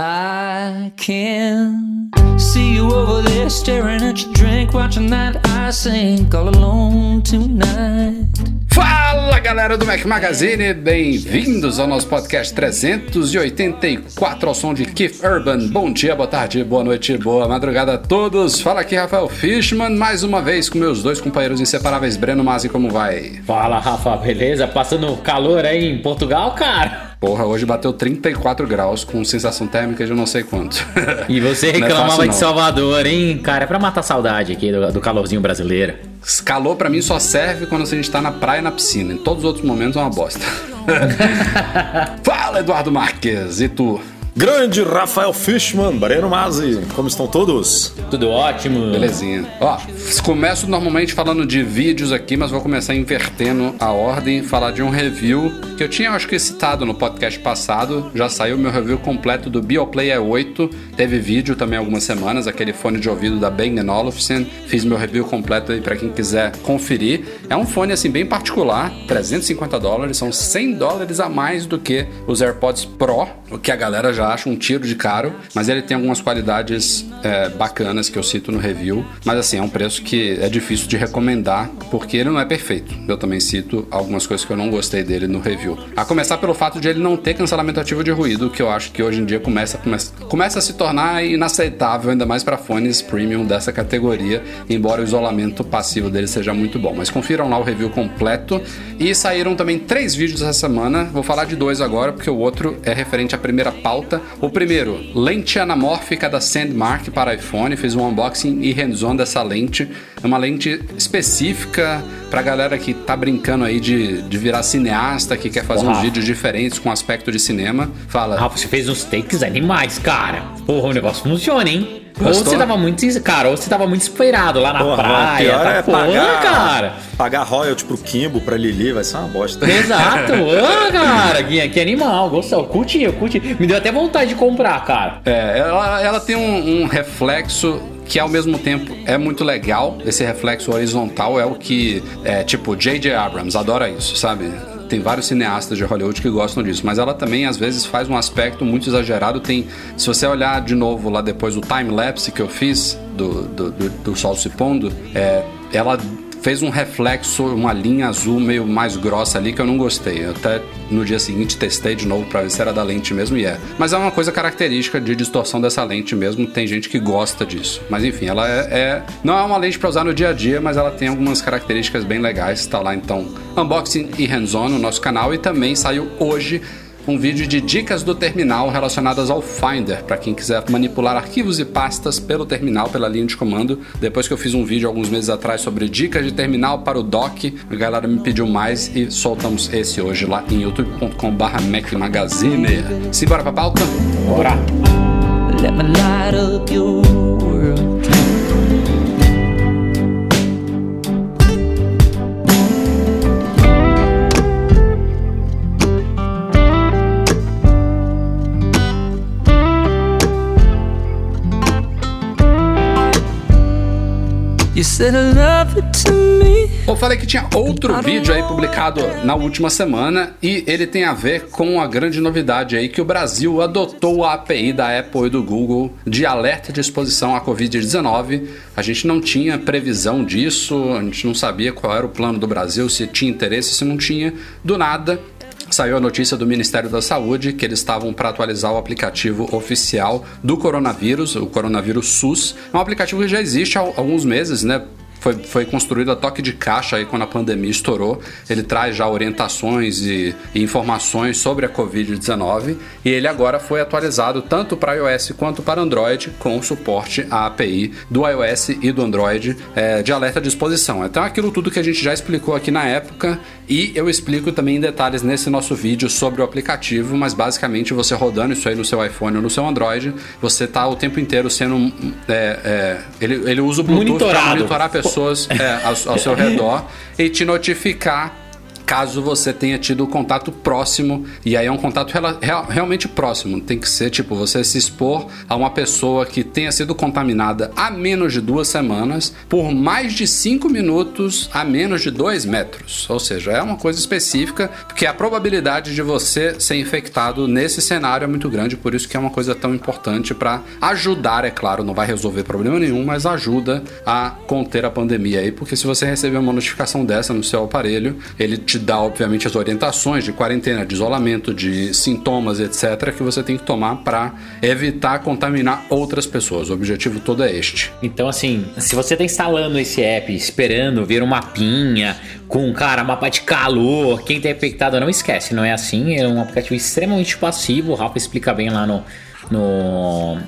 I can see you over there staring at your drink, watching that I sink all alone tonight. Fala galera do Mac Magazine, bem-vindos ao nosso podcast 384 ao som de Keith Urban. Bom dia, boa tarde, boa noite, boa madrugada a todos. Fala aqui Rafael Fishman, mais uma vez com meus dois companheiros inseparáveis, Breno Masi, como vai? Fala Rafa, beleza? Passando calor aí em Portugal, cara? Porra, hoje bateu 34 graus com sensação térmica de não sei quanto. E você Não é reclamava fácil, de. Salvador, hein? Cara, é pra matar a saudade aqui do, do calorzinho brasileiro. Calor pra mim só serve quando a gente tá na praia e na piscina. Em todos os outros momentos é uma bosta. Fala, Eduardo Marques, e tu? Grande Rafael Fishman, Breno Mazzi, como estão todos? Tudo ótimo. Belezinha. Ó, começo normalmente falando de vídeos aqui, mas vou começar invertendo a ordem, falar de um review que eu tinha, acho que, citado no podcast passado. Já saiu meu review completo do Bioplay E8. Teve vídeo também algumas semanas, aquele fone de ouvido da Bang Olufsen. Fiz meu review completo aí pra quem quiser conferir. É um fone, assim, bem particular, 350 dólares, são 100 dólares a mais do que os AirPods Pro, o que a galera já acha um tiro de caro, mas ele tem algumas qualidades é, bacanas que eu cito no review. Mas assim, é um preço que é difícil de recomendar, porque ele não é perfeito. Eu também cito algumas coisas que eu não gostei dele no review. A começar pelo fato de ele não ter cancelamento ativo de ruído, que eu acho que hoje em dia começa, começa, começa a se tornar inaceitável, ainda mais para fones premium dessa categoria, embora o isolamento passivo dele seja muito bom. Mas confiram lá o review completo. E saíram também três vídeos essa semana. Vou falar de dois agora, porque o outro é referente à primeira pauta. O primeiro, lente anamórfica da Sandmark para iPhone. Fiz um unboxing e hands-on dessa lente. É uma lente específica pra galera que tá brincando aí de, de virar cineasta, que quer fazer uns Porra. vídeos diferentes com aspecto de cinema. Fala. Rafa, você fez uns takes animais, cara. Porra, o negócio funciona, hein? Ou você tava muito. Cara, ou você tava muito esperado lá na Porra, praia. o pior tá é porra, pagar, cara. pagar royalty pro Kimbo, pra Lili, vai ser uma bosta. Exato, ah, cara, que, que animal, gostou, curti, eu curti. Me deu até vontade de comprar, cara. É, ela, ela tem um, um reflexo que ao mesmo tempo é muito legal. Esse reflexo horizontal é o que, é, tipo, J.J. Abrams adora isso, sabe? Tem vários cineastas de Hollywood que gostam disso, mas ela também às vezes faz um aspecto muito exagerado. Tem, se você olhar de novo lá depois o time lapse que eu fiz do, do, do, do sol se pondo, é, ela fez um reflexo, uma linha azul meio mais grossa ali que eu não gostei. Até no dia seguinte testei de novo pra ver se era da lente mesmo e é. Mas é uma coisa característica de distorção dessa lente mesmo. Tem gente que gosta disso. Mas enfim, ela é, é- não é uma lente pra usar no dia a dia, mas ela tem algumas características bem legais. Tá lá então, unboxing e hands-on no nosso canal e também saiu hoje um vídeo de dicas do terminal relacionadas ao Finder, para quem quiser manipular arquivos e pastas pelo terminal, pela linha de comando. Depois que eu fiz um vídeo alguns meses atrás sobre dicas de terminal para o dock, a galera me pediu mais e soltamos esse hoje lá em youtube.com/barra Mac Magazine. Simbora pra pauta? Bora. Let me light up your world. Eu falei que tinha outro vídeo aí publicado na última semana e ele tem a ver com a grande novidade aí que o Brasil adotou a API da Apple e do Google de alerta de exposição à Covid-19. A gente não tinha previsão disso, a gente não sabia qual era o plano do Brasil, se tinha interesse, se não tinha. Do nada, Saiu a notícia do Ministério da Saúde que eles estavam para atualizar o aplicativo oficial do coronavírus, o coronavírus SUS. É um aplicativo que já existe há alguns meses, né? Foi, foi construído a toque de caixa aí quando a pandemia estourou. Ele traz já orientações e, e informações sobre a Covid-19 e ele agora foi atualizado tanto para iOS quanto para Android com suporte à API do iOS e do Android é, de alerta de exposição. Então aquilo tudo que a gente já explicou aqui na época e eu explico também em detalhes nesse nosso vídeo sobre o aplicativo, mas basicamente você rodando isso aí no seu iPhone ou no seu Android, você tá o tempo inteiro sendo. é, é, ele, ele usa o Bluetooth para monitorar a pessoa pessoas é, ao, ao seu redor e te notificar caso você tenha tido contato próximo, e aí é um contato real- realmente próximo, tem que ser tipo você se expor a uma pessoa que tenha sido contaminada há menos de duas semanas por mais de cinco minutos a menos de dois metros. Ou seja, é uma coisa específica, porque a probabilidade de você ser infectado nesse cenário é muito grande, por isso que é uma coisa tão importante para ajudar, é claro, não vai resolver problema nenhum, mas ajuda a conter a pandemia aí, porque se você receber uma notificação dessa no seu aparelho, ele te dá, obviamente, as orientações de quarentena, de isolamento, de sintomas, etc., que você tem que tomar para evitar contaminar outras pessoas. O objetivo todo é este. Então, assim, se você tá instalando esse app, esperando ver um mapinha com, cara, mapa de calor, quem tá infectado, não esquece, não é assim. É um aplicativo extremamente passivo. O Rafa explica bem lá no, no,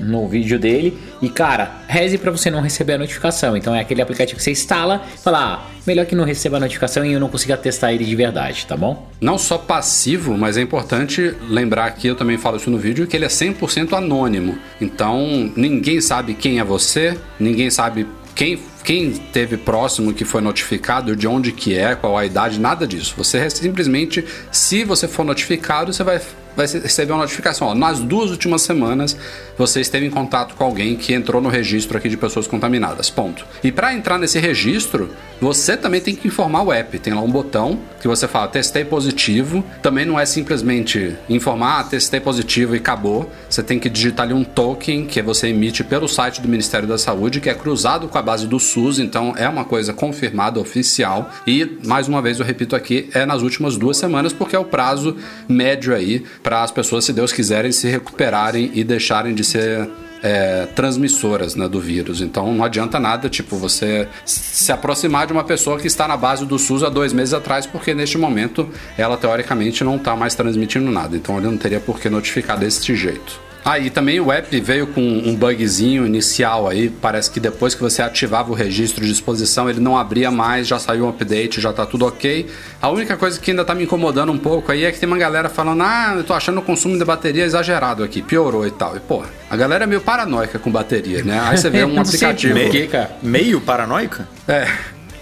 no vídeo dele. E, cara, reze pra você não receber a notificação. Então, é aquele aplicativo que você instala fala, ah, melhor que não receba a notificação e eu não consiga testar ele de verdade, tá bom? Não só passivo, mas é importante lembrar aqui, eu também falo isso no vídeo, que ele é 100% anônimo. Então, ninguém sabe quem é você, ninguém sabe quem, quem teve próximo que foi notificado, de onde que é, qual a idade, nada disso. Você é simplesmente, se você for notificado, você vai, vai receber uma notificação. Ó, nas duas últimas semanas, você esteve em contato com alguém que entrou no registro aqui de pessoas contaminadas. Ponto. E para entrar nesse registro, você também tem que informar o app. Tem lá um botão que você fala testei positivo. Também não é simplesmente informar, ah, testei positivo e acabou. Você tem que digitar ali um token que você emite pelo site do Ministério da Saúde, que é cruzado com a base do SUS, então é uma coisa confirmada, oficial. E, mais uma vez, eu repito aqui, é nas últimas duas semanas, porque é o prazo médio aí para as pessoas, se Deus quiserem, se recuperarem e deixarem de ser é, transmissoras né, do vírus. Então não adianta nada, tipo, você se aproximar de uma pessoa que está na base do SUS há dois meses atrás, porque neste momento ela teoricamente não está mais transmitindo nada. Então ele não teria por que notificar desse jeito. Ah, e também o app veio com um bugzinho inicial aí. Parece que depois que você ativava o registro de exposição, ele não abria mais, já saiu um update, já tá tudo ok. A única coisa que ainda tá me incomodando um pouco aí é que tem uma galera falando: ah, eu tô achando o consumo de bateria exagerado aqui, piorou e tal. E pô, a galera é meio paranoica com bateria, né? Aí você vê um sei aplicativo. cara. Meio paranoica? É.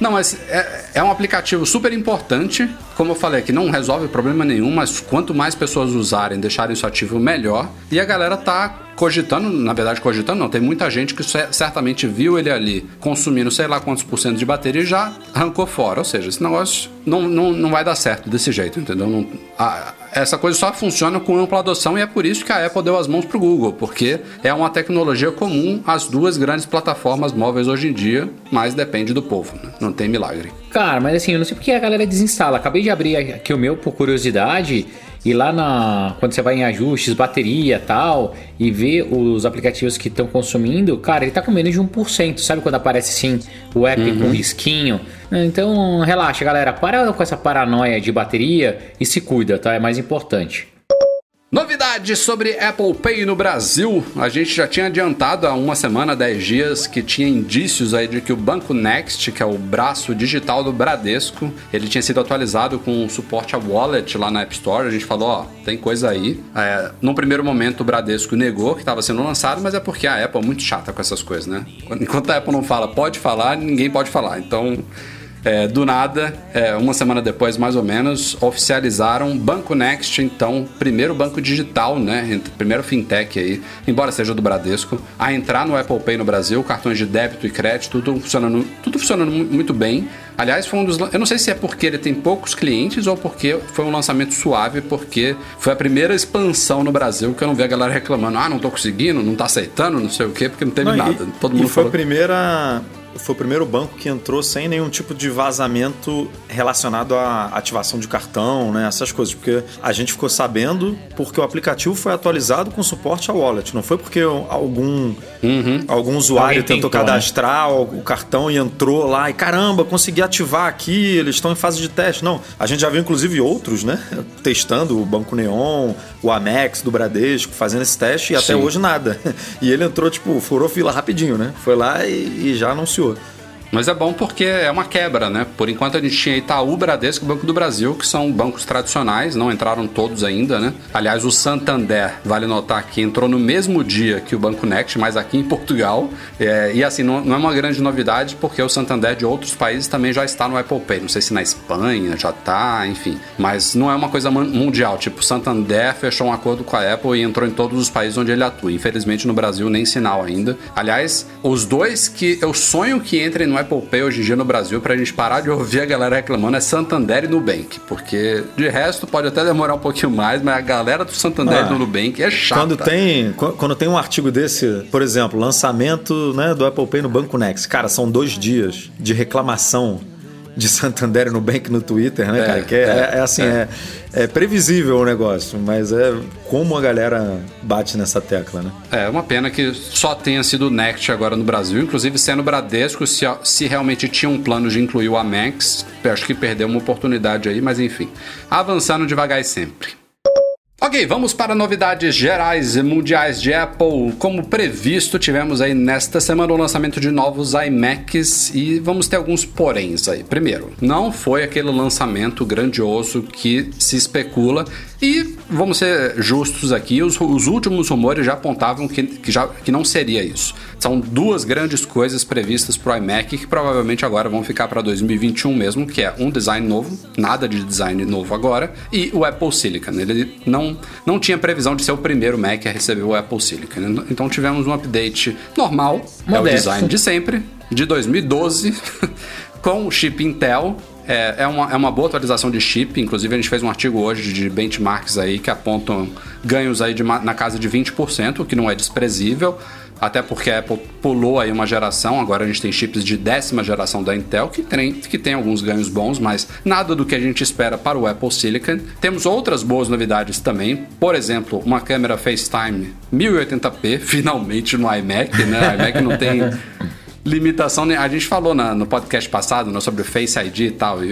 Não, mas é, é um aplicativo super importante. Como eu falei aqui, não resolve problema nenhum, mas quanto mais pessoas usarem, deixarem isso ativo, melhor. E a galera tá cogitando, na verdade, cogitando não, tem muita gente que cer- certamente viu ele ali consumindo sei lá quantos por cento de bateria e já arrancou fora. Ou seja, esse negócio não, não, não vai dar certo desse jeito, entendeu? Não- a- essa coisa só funciona com ampla adoção e é por isso que a Apple deu as mãos pro Google, porque é uma tecnologia comum às duas grandes plataformas móveis hoje em dia, mas depende do povo, né? não tem milagre. Cara, mas assim, eu não sei porque a galera desinstala. Acabei de abrir aqui o meu por curiosidade e lá na quando você vai em ajustes, bateria tal, e vê os aplicativos que estão consumindo, cara, ele tá com menos de 1%. Sabe quando aparece assim o app com um risquinho? Então, relaxa, galera, para com essa paranoia de bateria e se cuida, tá? É mais importante. Novidades sobre Apple Pay no Brasil. A gente já tinha adiantado há uma semana, 10 dias, que tinha indícios aí de que o Banco Next, que é o braço digital do Bradesco, ele tinha sido atualizado com suporte a wallet lá na App Store. A gente falou, ó, tem coisa aí. É, num primeiro momento o Bradesco negou que estava sendo lançado, mas é porque a Apple é muito chata com essas coisas, né? Enquanto a Apple não fala, pode falar, ninguém pode falar. Então, é, do nada, é, uma semana depois, mais ou menos, oficializaram Banco Next, então, primeiro banco digital, né? Primeiro fintech aí, embora seja do Bradesco, a entrar no Apple Pay no Brasil, cartões de débito e crédito, tudo funcionando, tudo funcionando mu- muito bem. Aliás, foi um dos. Eu não sei se é porque ele tem poucos clientes ou porque foi um lançamento suave, porque foi a primeira expansão no Brasil que eu não vi a galera reclamando. Ah, não tô conseguindo, não tá aceitando, não sei o quê, porque não teve Não, e- nada. Todo e mundo foi falou. a primeira. Foi o primeiro banco que entrou sem nenhum tipo de vazamento relacionado à ativação de cartão, né? Essas coisas. Porque a gente ficou sabendo porque o aplicativo foi atualizado com suporte ao wallet. Não foi porque algum, algum usuário tentou tentou, né? cadastrar o cartão e entrou lá e caramba, consegui ativar aqui, eles estão em fase de teste. Não, a gente já viu inclusive outros, né? Testando o Banco Neon, o Amex do Bradesco, fazendo esse teste e até Sim. hoje nada. E ele entrou, tipo, furou fila rapidinho, né? Foi lá e, e já anunciou anunciou. Mas é bom porque é uma quebra, né? Por enquanto a gente tinha Itaú, Bradesco e Banco do Brasil, que são bancos tradicionais, não entraram todos ainda, né? Aliás, o Santander, vale notar que entrou no mesmo dia que o Banco Next, mas aqui em Portugal. É, e assim, não, não, é uma grande novidade, porque o Santander de outros países também já está no Apple Pay. Não sei se na Espanha já está, enfim. Mas não é uma coisa mundial. Tipo, o Santander fechou um acordo com a Apple e entrou em todos os países onde ele atua. Infelizmente, no Brasil, nem sinal ainda. Aliás, os dois que eu sonho que entrem no Apple Pay hoje em dia no Brasil, pra gente parar de ouvir a galera reclamando, é Santander e Nubank. Porque de resto pode até demorar um pouquinho mais, mas a galera do Santander ah, e do Nubank é chata. Quando tem, quando tem um artigo desse, por exemplo, lançamento né, do Apple Pay no Banco Next, cara, são dois dias de reclamação de Santander e Nubank no Twitter, né, é, cara? Que é, é, é assim, é. é. é, previsível o negócio, mas é como a galera bate nessa tecla, né? É uma pena que só tenha sido o Next agora no Brasil, inclusive sendo Bradesco, se, se realmente tinha um plano de incluir o Amex, acho que perdeu uma oportunidade aí, mas enfim. Avançando devagar e sempre. Ok, vamos para novidades gerais e mundiais de Apple. Como previsto, tivemos aí nesta semana o lançamento de novos iMacs e vamos ter alguns poréns aí. Primeiro, não foi aquele lançamento grandioso que se especula e vamos ser justos aqui, os, os últimos rumores já apontavam que, que, já, que não seria isso. São duas grandes coisas previstas para o iMac que provavelmente agora vão ficar para 2021 mesmo, que é um design novo, nada de design novo agora, e o Apple Silicon. Ele não, não tinha previsão de ser o primeiro Mac a receber o Apple Silicon. Então tivemos um update normal, Modesto. é o design de sempre, de 2012, com o chip Intel é, é, uma, é uma boa atualização de chip, inclusive a gente fez um artigo hoje de benchmarks aí que apontam ganhos aí de, na casa de 20%, o que não é desprezível, até porque a Apple pulou aí uma geração, agora a gente tem chips de décima geração da Intel, que tem, que tem alguns ganhos bons, mas nada do que a gente espera para o Apple Silicon. Temos outras boas novidades também, por exemplo, uma câmera FaceTime 1080p, finalmente no iMac, né? O iMac não tem limitação. A gente falou na, no podcast passado né, sobre o Face ID e tal, e,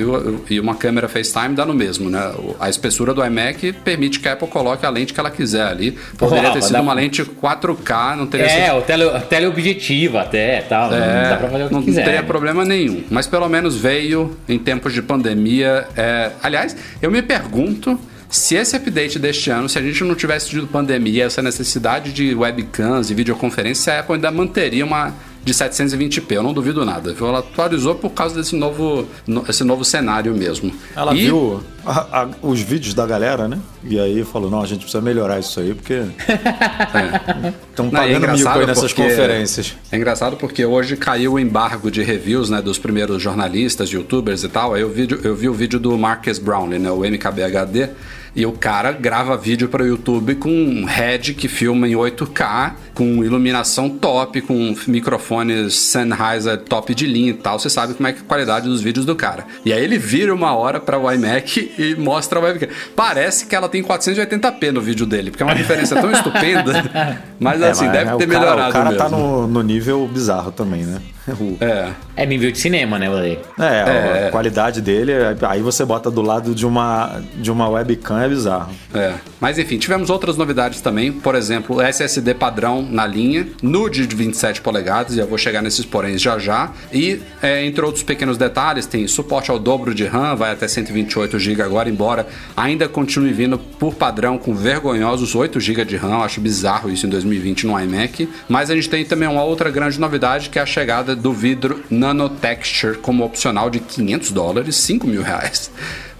e, uma câmera FaceTime dá no mesmo, né? A espessura do iMac permite que a Apple coloque a lente que ela quiser ali. Poderia oh, ter sido dá... uma lente 4K, não teria É, sido... o tele, teleobjetivo até tal. É, não dá pra fazer o que não quiser. Não teria problema nenhum. Mas pelo menos veio em tempos de pandemia. É... Aliás, eu me pergunto se esse update deste ano, se a gente não tivesse tido pandemia, essa necessidade de webcams e videoconferência, a Apple ainda manteria uma de 720p, eu não duvido nada. Ela atualizou por causa desse novo, esse novo cenário mesmo. Ela e... viu a, a, os vídeos da galera, né? E aí falou: não, a gente precisa melhorar isso aí, porque. Estão é. pagando é mico aí nessas porque, conferências. É engraçado porque hoje caiu o embargo de reviews, né? Dos primeiros jornalistas, youtubers e tal. Aí eu vi, eu vi o vídeo do Marcus Brownlee, né? O MKBHD e o cara grava vídeo para o YouTube com um head que filma em 8K, com iluminação top, com microfones Sennheiser top de linha e tal. Você sabe como é que é a qualidade dos vídeos do cara. E aí ele vira uma hora para o iMac e mostra a webcam. Parece que ela tem 480p no vídeo dele, porque é uma diferença tão estupenda. Mas é, assim, mas deve é, ter cara, melhorado. O cara tá mesmo. tá no, no nível bizarro também, né? É. É nível de cinema, né, Valei? É, é, a qualidade dele, aí você bota do lado de uma, de uma webcam, é bizarro. É. Mas enfim, tivemos outras novidades também. Por exemplo, SSD padrão na linha, nude de 27 polegadas, e eu vou chegar nesses poréns já já. E, é, entre outros pequenos detalhes, tem suporte ao dobro de RAM, vai até 128 GB agora, embora ainda continue vindo por padrão com vergonhosos 8 GB de RAM. Acho bizarro isso em 2020 no iMac. Mas a gente tem também uma outra grande novidade, que é a chegada do vidro Nanotexture como opcional de 500 dólares, 5 mil reais.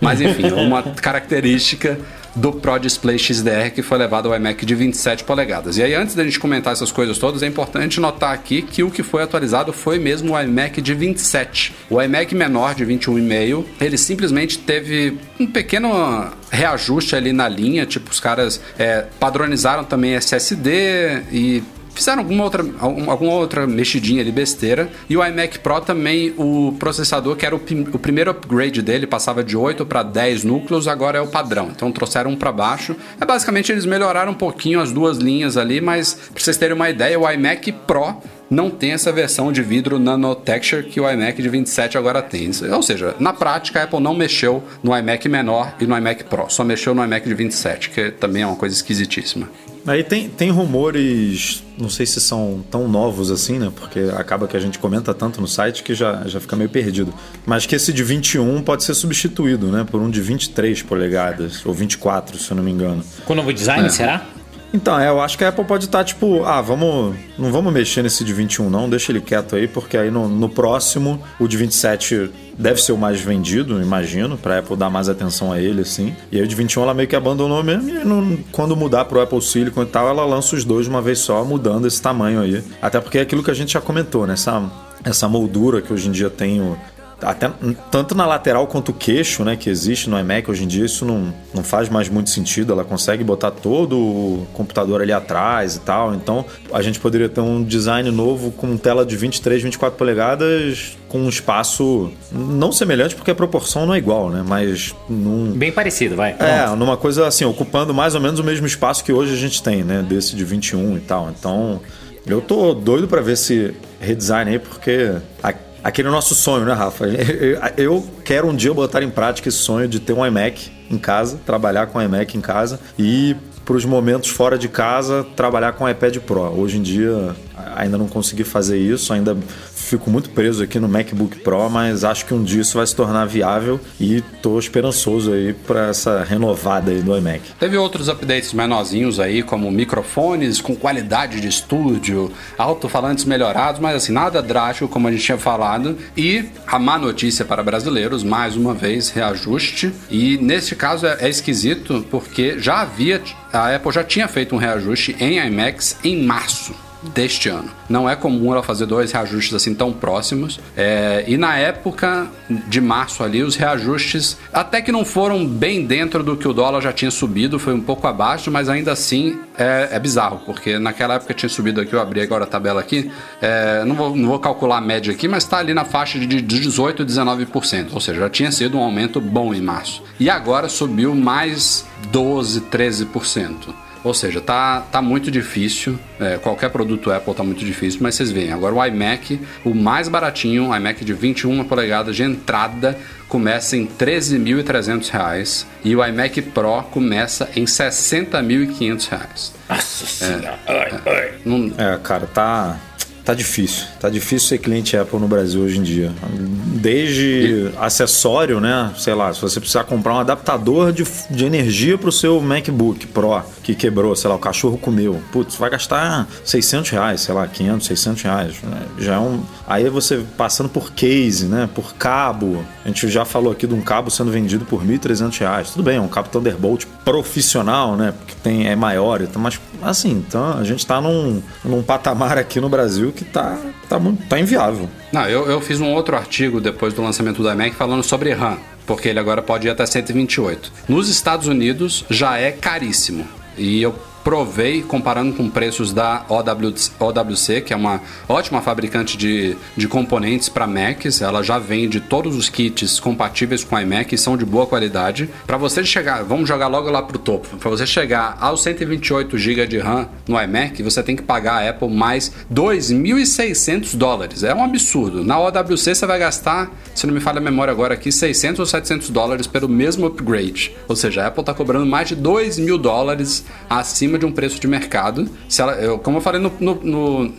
Mas enfim, uma característica do Pro Display XDR que foi levado ao iMac de 27 polegadas. E aí, antes da gente comentar essas coisas todas, é importante notar aqui que o que foi atualizado foi mesmo o iMac de 27. O iMac menor de 21,5, ele simplesmente teve um pequeno reajuste ali na linha, tipo, os caras é, padronizaram também SSD e Fizeram alguma outra, alguma outra mexidinha ali, besteira. E o iMac Pro também, o processador, que era o, o primeiro upgrade dele, passava de 8 para 10 núcleos, agora é o padrão. Então trouxeram um para baixo. É basicamente eles melhoraram um pouquinho as duas linhas ali, mas pra vocês terem uma ideia, o iMac Pro não tem essa versão de vidro nanotexture que o iMac de 27 agora tem. Ou seja, na prática a Apple não mexeu no iMac menor e no iMac Pro, só mexeu no iMac de 27, que também é uma coisa esquisitíssima. Aí tem, tem rumores, não sei se são tão novos assim, né? Porque acaba que a gente comenta tanto no site que já, já fica meio perdido. Mas que esse de 21 pode ser substituído, né? Por um de 23 polegadas, ou 24, se eu não me engano. Com o novo design, É. será? Então, é, eu acho que a Apple pode estar tipo, ah, vamos. Não vamos mexer nesse de 21, não, deixa ele quieto aí, porque aí no, no próximo, o de 27 deve ser o mais vendido, imagino, pra Apple dar mais atenção a ele, assim. E aí o de 21 ela meio que abandonou mesmo, e não- quando mudar pro Apple Silicon e tal, ela lança os dois de uma vez só, mudando esse tamanho aí. Até porque é aquilo que a gente já comentou, né? Essa, essa moldura que hoje em dia tem o, até tanto na lateral quanto o queixo, né, que existe no iMac hoje em dia, isso não, não faz mais muito sentido. Ela consegue botar todo o computador ali atrás e tal. Então, a gente poderia ter um design novo com tela de 23, 24 polegadas com um espaço não semelhante porque a proporção não é igual, né, mas num Bem parecido, vai. é, numa coisa assim, ocupando mais ou menos o mesmo espaço que hoje a gente tem, né? Desse de 21 e tal. Então, eu tô doido pra ver esse redesign aí, porque a- aquele nosso sonho, né, Rafa? Eu, quero um dia botar em prática esse sonho de ter um iMac em casa, trabalhar com um iMac em casa e para os momentos fora de casa trabalhar com iPad Pro. Hoje em dia ainda não consegui fazer isso, ainda fico muito preso aqui no MacBook Pro, mas acho que um dia isso vai se tornar viável e tô esperançoso aí para essa renovada aí do iMac. Teve outros updates menorzinhos aí, como microfones com qualidade de estúdio, alto-falantes melhorados, mas assim, nada drástico, como a gente tinha falado. E a má notícia para brasileiros, mais uma vez, reajuste. E neste caso é, é esquisito, porque já havia, a Apple já tinha feito um reajuste em iMacs em março deste ano. Não é comum ela fazer dois reajustes assim tão próximos. É, e na época de março ali, os reajustes até que não foram bem dentro do que o dólar já tinha subido, foi um pouco abaixo, mas ainda assim é, é bizarro, porque naquela época tinha subido aqui, eu abri agora a tabela aqui, é, não, vou, não vou calcular a média aqui, mas está ali na faixa de 18 e 19%, ou seja, já tinha sido um aumento bom em março. E agora subiu mais 12, 13%. Ou seja, tá, tá muito difícil. É, qualquer produto Apple tá muito difícil, mas vocês veem. Agora o iMac, o mais baratinho, o iMac de 21 polegadas de entrada, começa em 13.300 reais e o iMac Pro começa em 60.500 reais. Nossa senhora. Ai, ai. Não, É, cara, tá. Tá difícil. Tá difícil ser cliente Apple no Brasil hoje em dia. Desde acessório, né? Sei lá, se você precisar comprar um adaptador de, de energia pro seu MacBook Pro que quebrou, sei lá, o cachorro comeu. Putz, vai gastar 600 reais, sei lá, 500, 600 reais. né? Já é um. Aí você passando por case, né? Por cabo. A gente já falou aqui de um cabo sendo vendido por 1.300 reais. Tudo bem, é um cabo Thunderbolt profissional, né? Porque tem, é maior, mas assim, então a gente tá num, num patamar aqui no Brasil que tá, tá, tá inviável. Não, eu, eu fiz um outro artigo depois do lançamento do iMac falando sobre RAM, porque ele agora pode ir até 128. Nos Estados Unidos já é caríssimo. E eu provei comparando com preços da OWC, que é uma ótima fabricante de, de componentes para Macs. Ela já vende todos os kits compatíveis com iMac e são de boa qualidade. Para você chegar, vamos jogar logo lá pro topo. Para você chegar aos 128 GB de RAM no iMac, você tem que pagar a Apple mais 2.600 dólares. É um absurdo. Na OWC você vai gastar, se não me falha a memória agora aqui, 600 ou 700 dólares pelo mesmo upgrade. Ou seja, a Apple está cobrando mais de 2 mil dólares acima de um preço de mercado. Se ela, eu, como eu falei no, no, no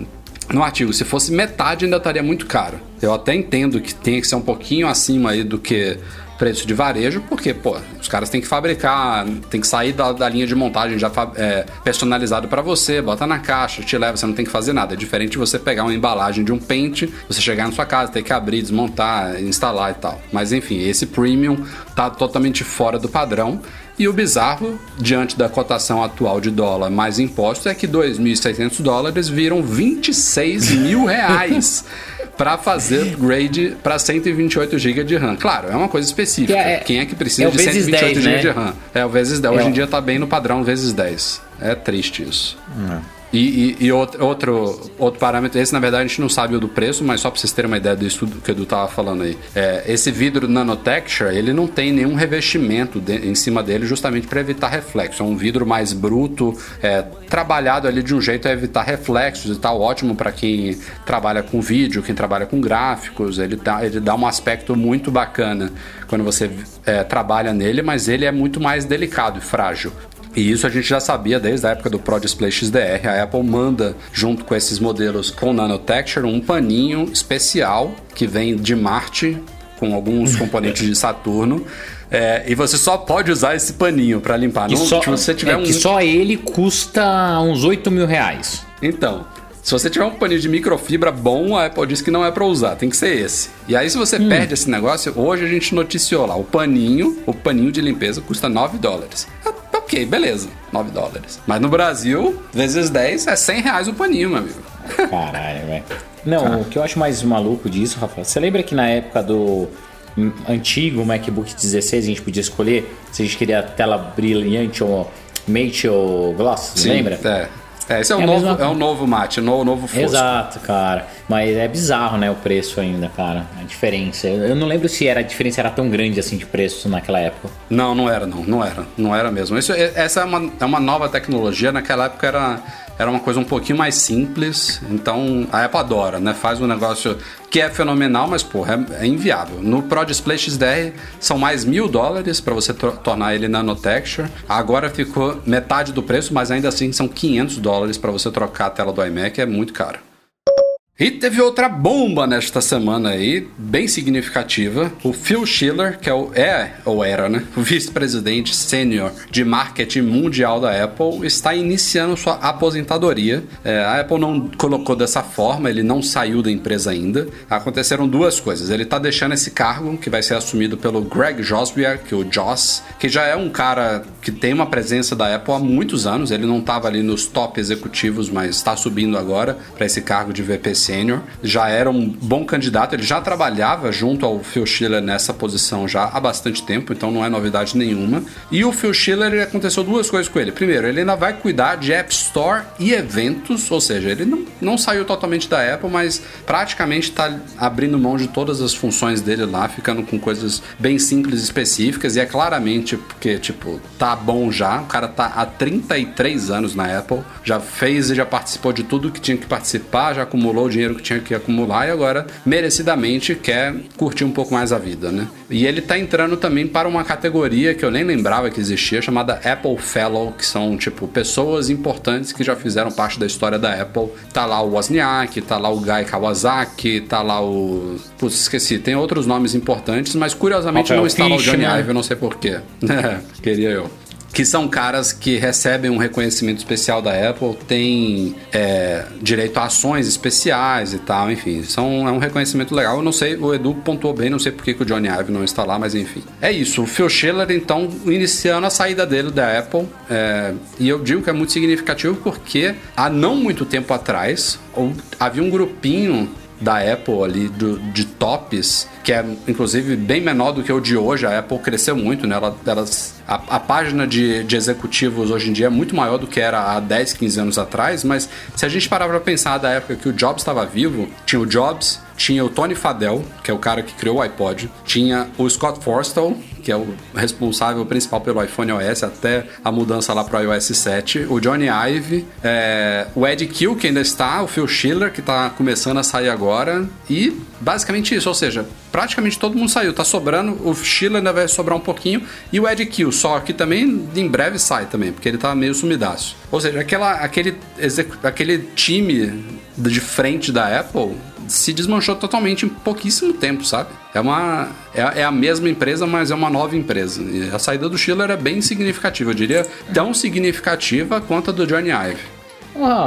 no artigo, se fosse metade ainda estaria muito caro. Eu até entendo que tem que ser um pouquinho acima aí do que preço de varejo, porque, pô, os caras têm que fabricar, tem que sair da, da linha de montagem já é, personalizado para você, bota na caixa, te leva, você não tem que fazer nada. É diferente de você pegar uma embalagem de um pente, você chegar na sua casa, ter que abrir, desmontar, instalar e tal. Mas enfim, esse premium tá totalmente fora do padrão. E o bizarro, diante da cotação atual de dólar mais imposto, é que 2.600 dólares viram 26 mil reais para fazer upgrade para 128 GB de RAM. Claro, é uma coisa específica. Que é- Quem é que precisa é de vezes 128 10, GB né? de RAM? É o vezes 10. Hoje É em o- dia tá bem no padrão vezes 10. É triste isso. E, e- e outro, outro, parâmetro, esse na verdade a gente não sabe o do preço, mas só para vocês terem uma ideia disso tudo que o Edu tava falando aí. É, esse vidro nanotexture, ele não tem nenhum revestimento de- em cima dele justamente para evitar reflexo. É um vidro mais bruto, é, trabalhado ali de um jeito a evitar reflexos e tal. Ótimo para quem trabalha com vídeo, quem trabalha com gráficos. Ele dá, ele dá um aspecto muito bacana quando você é, trabalha nele, mas ele é muito mais delicado e frágil. E isso a gente já sabia desde a época do Pro Display XDR. A Apple manda, junto com esses modelos com nanotexture, um paninho especial que vem de Marte com alguns componentes de Saturno. É, e você só pode usar esse paninho para limpar. Não, só, se você tiver é um... que só ele custa uns 8 mil reais. Então, se você tiver um paninho de microfibra bom, a Apple diz que não é para usar, tem que ser esse. E aí, se você Hum. perde esse negócio, hoje a gente noticiou lá, o paninho, o paninho de limpeza custa 9 dólares. Ah, Ok, beleza, 9 dólares. Mas no Brasil, vezes 10, é 100 reais o paninho, meu amigo. Caralho, velho. Não, o que eu acho mais maluco disso, Rafa, você lembra que na época do antigo MacBook 16 a gente podia escolher se a gente queria tela brilhante ou mate ou gloss, lembra? É. É, esse é É a novo, é o novo mate, o novo, novo fosco. Exato, cara. Mas é bizarro, né, o preço ainda, cara. A diferença. Eu eu não lembro se era, a diferença era tão grande assim de preço naquela época. Não, não era, não. Não era. Não era mesmo. Isso, é- essa é uma, é uma nova tecnologia. Naquela época era, era uma coisa um pouquinho mais simples. Então a Apple adora, né? Faz um negócio que é fenomenal, mas, porra, é, é inviável. No Pro Display XDR são mais mil dólares para você tornar ele nanotexture. Agora ficou metade do preço, mas ainda assim são 500 dólares para você trocar a tela do iMac. É muito caro. E teve outra bomba nesta semana aí, bem significativa. O Phil Schiller, que é, o, é ou era, né? O vice-presidente sênior de marketing mundial da Apple, está iniciando sua aposentadoria. É, a Apple não colocou dessa forma, ele não saiu da empresa ainda. Aconteceram duas coisas. Ele está deixando esse cargo, que vai ser assumido pelo Greg Joswiak, o Joss, que já é um cara que tem uma presença da Apple há muitos anos. Ele não estava ali nos top executivos, mas está subindo agora para esse cargo de VP Sênior. Já era um bom candidato, ele já trabalhava junto ao Phil Schiller nessa posição já há bastante tempo, então não é novidade nenhuma. E o Phil Schiller, aconteceu duas coisas com ele. Primeiro, ele ainda vai cuidar de App Store e eventos, ou seja, ele não, não saiu totalmente da Apple, mas praticamente está abrindo mão de todas as funções dele lá, ficando com coisas bem simples específicas, e é claramente porque, tipo, tá bom já, o cara tá há 33 anos na Apple, já fez e já participou de tudo que tinha que participar, já acumulou o dinheiro que tinha que acumular e agora merecidamente quer curtir um pouco mais a vida, né? E ele tá entrando também para uma categoria que eu nem lembrava que existia, chamada Apple Fellow, que são tipo pessoas importantes que já fizeram parte da história da Apple. Tá lá o Wozniak, tá lá o Guy Kawasaki, tá lá o. Putz, esqueci, tem outros nomes importantes, mas curiosamente Rafael não está lá o Johnny Fishman. Ive, eu não sei porquê. É, queria eu que são caras que recebem um reconhecimento especial da Apple, têm é, direito a ações especiais e tal, enfim, são, é um reconhecimento legal. Eu não sei, o Edu pontuou bem, não sei por que o Johnny Ive não está lá, mas enfim. É isso, o Phil Schiller, então, iniciando a saída dele da Apple, é, e eu digo que é muito significativo porque há não muito tempo atrás, havia um grupinho da Apple ali, do- de tops, que é inclusive bem menor do que o de hoje. A Apple cresceu muito, né? Ela, elas, a, a página de, de executivos hoje em dia é muito maior do que era há 10, 15 anos atrás, mas se a gente parar pra pensar da época que o Jobs estava vivo, tinha o Jobs, tinha o Tony Fadell, que é o cara que criou o iPod, tinha o Scott Forstall, que é o responsável principal pelo iPhone OS até a mudança lá para o iOS 7, o Johnny Ive, é, o Ed Kill, que ainda está, o Phil Schiller, que está começando a sair agora, e basicamente isso, ou seja, praticamente todo mundo saiu, tá sobrando, o Schiller ainda vai sobrar um pouquinho, e o Ed Kill, só que também em breve sai também, porque ele tá meio sumidaço. Ou seja, aquela, aquele, aquele time de frente da Apple se desmanchou totalmente em pouquíssimo tempo, sabe? É uma é, é a mesma empresa, mas é uma nova empresa. E a saída do Schiller é bem significativa, eu diria tão significativa quanto a do Johnny Ive.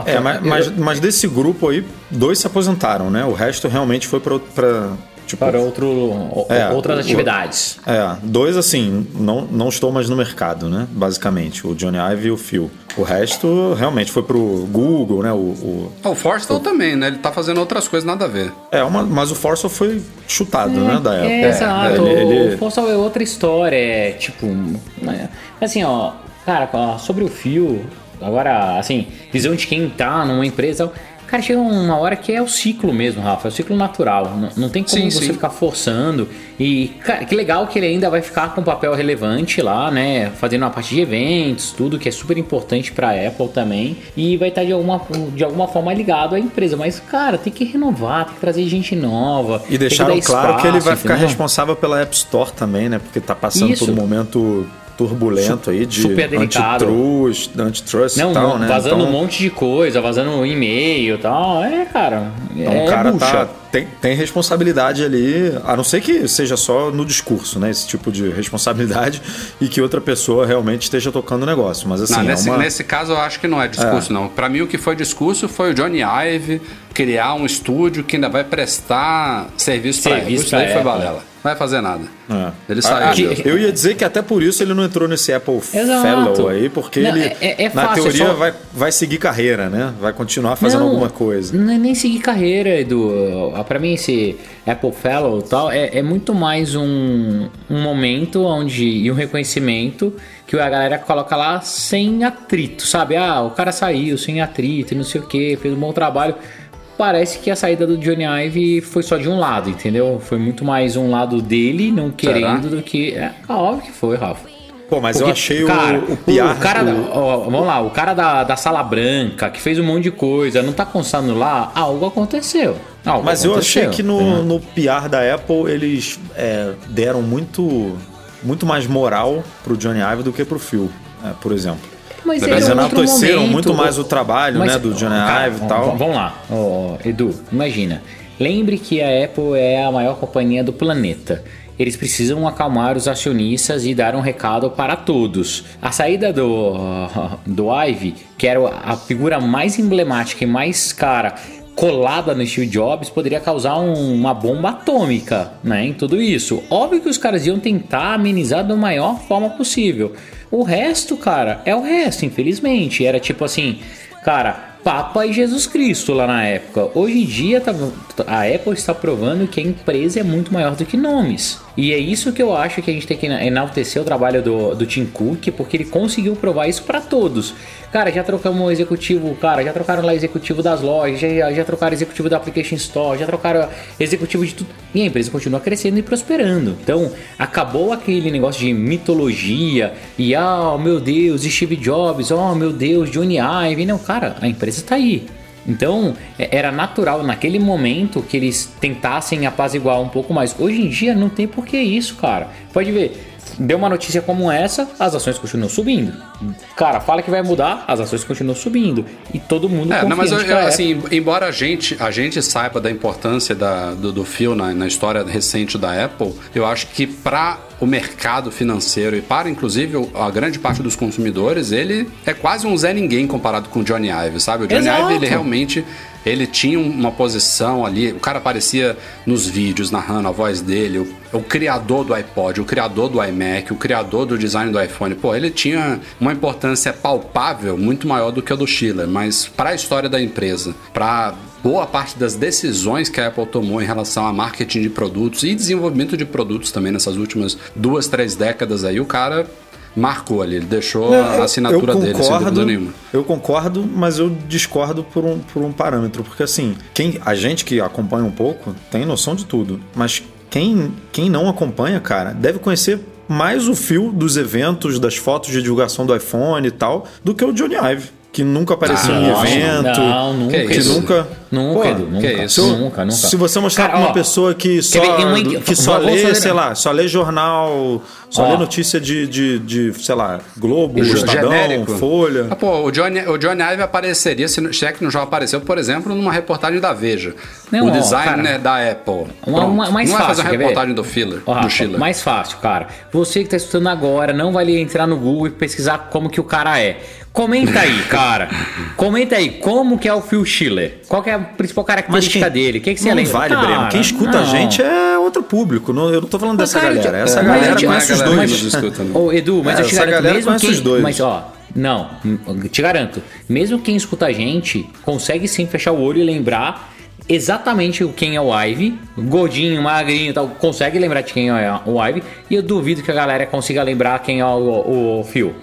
É, mas, mas, mas desse grupo aí, dois se aposentaram, né? O resto realmente foi pra. Tipo, para outro, o- É, outras o- atividades. É, dois assim, não, não estou mais no mercado, né? Basicamente, o Johnny Ive e o Phil. O resto realmente foi pro Google, né? O, o- Ah, O Forstall também, né? Ele tá fazendo outras coisas nada a ver. É, uma, mas o Forza foi chutado, né? Da Apple. É, exato. Ele, ele- O Força é outra história, é tipo. né? Assim, ó, cara, sobre o fio, agora, assim, visão de quem tá numa empresa. Cara, chega uma hora que é o ciclo mesmo, Rafa, é o ciclo natural. Não, não tem como Sim, você sim. ficar forçando. E, cara, que legal que ele ainda vai ficar com um papel relevante lá, né? Fazendo uma parte de eventos, tudo que é super importante pra Apple também. E vai estar de alguma, de alguma forma ligado à empresa. Mas, cara, tem que renovar, tem que trazer gente nova. E que deixaram dar claro que ele vai espaço, ficar entendeu? responsável pela App Store também, né? Porque tá passando Isso. por um momento turbulento aí de super delicado. antitrust, antitrust Não, e tal, né? vazando Então, um monte de coisa, vazando e-mail e tal. É, cara. Então é o cara bucha. tá, tem, tem responsabilidade ali, a não ser que seja só no discurso, né? Esse tipo de responsabilidade e que outra pessoa realmente esteja tocando o negócio. Mas assim, Não, é nesse, uma... nesse caso eu acho que não é discurso, não. Pra mim o que foi discurso foi o Johnny Ive criar um estúdio que ainda vai prestar serviço, Serviço Apple. Isso daí foi balela. Não vai fazer nada. É. Ele saiu. ah, eu ia dizer que até por isso ele não entrou nesse Apple Exato. Fellow aí, porque Não, ele, é- é- é na fácil, teoria, é só- vai, vai seguir carreira, né? Vai continuar fazendo Não, alguma coisa. Não é nem seguir carreira, Edu. Ah, Pra mim, esse Apple Fellow e tal é, é muito mais um, um momento onde e um reconhecimento que a galera coloca lá sem atrito, sabe? Ah, o cara saiu sem atrito e não sei o que, fez um bom trabalho. Parece que a saída do Johnny Ive foi só de um lado, entendeu? Foi muito mais um lado dele não querendo do que. É óbvio que foi, Rafa. Pô, mas eu Porque, achei cara, o, o PR... cara da- o- ó, vamos lá, o cara da, da sala branca, que fez um monte de coisa, não tá constando lá, algo aconteceu. Algo Mas eu aconteceu, achei que no, no PR da Apple eles é, deram muito, muito mais moral pro Johnny Ive do que pro Phil, é, por exemplo. Mas Eles enalteceram muito mais o trabalho, né, do Johnny cara, Ive e tal. Vamos lá, Ó, Edu, imagina. Lembre que a Apple é a maior companhia do planeta. Eles precisam acalmar os acionistas e dar um recado para todos. A saída do, do Ive, que era a figura mais emblemática e mais cara colada no Steve Jobs poderia causar um- uma bomba atômica, né, em tudo isso. Óbvio que os caras iam tentar amenizar da maior forma possível. O resto, cara, é o resto, infelizmente. Era tipo assim, cara, Papa e Jesus Cristo lá na época. Hoje em dia tá- a Apple está provando que a empresa é muito maior do que nomes. E é isso que eu acho que a gente tem que enaltecer o trabalho do, do Tim Cook, porque ele conseguiu provar isso para todos. Cara, já trocamos o executivo, cara, já trocaram lá o executivo das lojas, já, já trocaram o executivo da Application Store, já trocaram executivo de tudo. E a empresa continua crescendo e prosperando. Então, acabou aquele negócio de mitologia e, ah, meu Deus, Steve Jobs, oh, meu Deus, Johnny Ive. Não, cara, a empresa tá aí. Então, é- era natural naquele momento que eles tentassem apaziguar um pouco mais. Hoje em dia não tem por que isso, cara. Pode ver, deu uma notícia como essa, as ações continuam subindo. Cara, fala que vai mudar, as ações continuam subindo. E todo mundo É, não, mas eu, eu, assim, embora a gente, a gente saiba da importância da, do, do Phil na, na história recente da Apple, eu acho que para o mercado financeiro e para, inclusive, a grande parte dos consumidores, ele é quase um Zé Ninguém comparado com o Johnny Ive, sabe? O Johnny Exato. Ive, ele realmente ele tinha uma posição ali, o cara aparecia nos vídeos narrando a voz dele, o, o criador do iPod, o criador do iMac, o criador do design do iPhone. Pô, ele tinha uma importância palpável muito maior do que a do Schiller, mas para a história da empresa, para boa parte das decisões que a Apple tomou em relação a marketing de produtos e desenvolvimento de produtos também nessas últimas duas, três décadas aí, o cara marcou ali, ele deixou Não, a assinatura eu dele, sem concordo, dúvida nenhuma. Eu concordo, mas eu discordo por um, por um parâmetro. Porque assim, quem, a gente que acompanha um pouco tem noção de tudo. Mas quem, quem não acompanha, cara, deve conhecer mais o fio dos eventos, das fotos de divulgação do iPhone e tal, do que o Johnny Ive. Que nunca apareceu Ah, em não, evento. não, nunca. Que Que isso? nunca. Nunca, Pô, Edu, nunca. que Se, Nunca, nunca. se você mostrar Cara, pra uma ó, pessoa que só, uma- que só lê, sei lá, só lê jornal, só Ó. lê notícia de, de, de, sei lá, Globo, Ge- Estadão, genérico. Folha. Ah, pô, o Johnny, o Johnny Ive apareceria, se não- se é que não já apareceu, por exemplo, numa reportagem da Veja. Não, o designer cara, da Apple. Uma, uma- mais não fácil, vai fazer uma reportagem do Filler, Ó, do Schiller. mais fácil, cara. Você que tá escutando agora, não vai entrar no Google e pesquisar como que o cara é. Comenta aí, cara. Comenta aí, como que é o Phil Schiller? Qual que é a principal característica dele? O que, que você não lembra? vale, Cara, Breno. Quem escuta a não. gente é outro público. Não, eu não tô falando Mas, dessa cara, galera. Essa mas galera eu te- conhece os mas a dois. que escuta, né? Ô, Edu, mas É, eu te essa garanto, galera mesmo quem... os dois. Mas, ó, não, eu te garanto. Mesmo quem escuta a gente, consegue sim fechar o olho e lembrar exatamente quem é o Ive, gordinho, magrinho e tal, consegue lembrar de quem é o Ive, e eu duvido que a galera consiga lembrar quem é o, o Phil.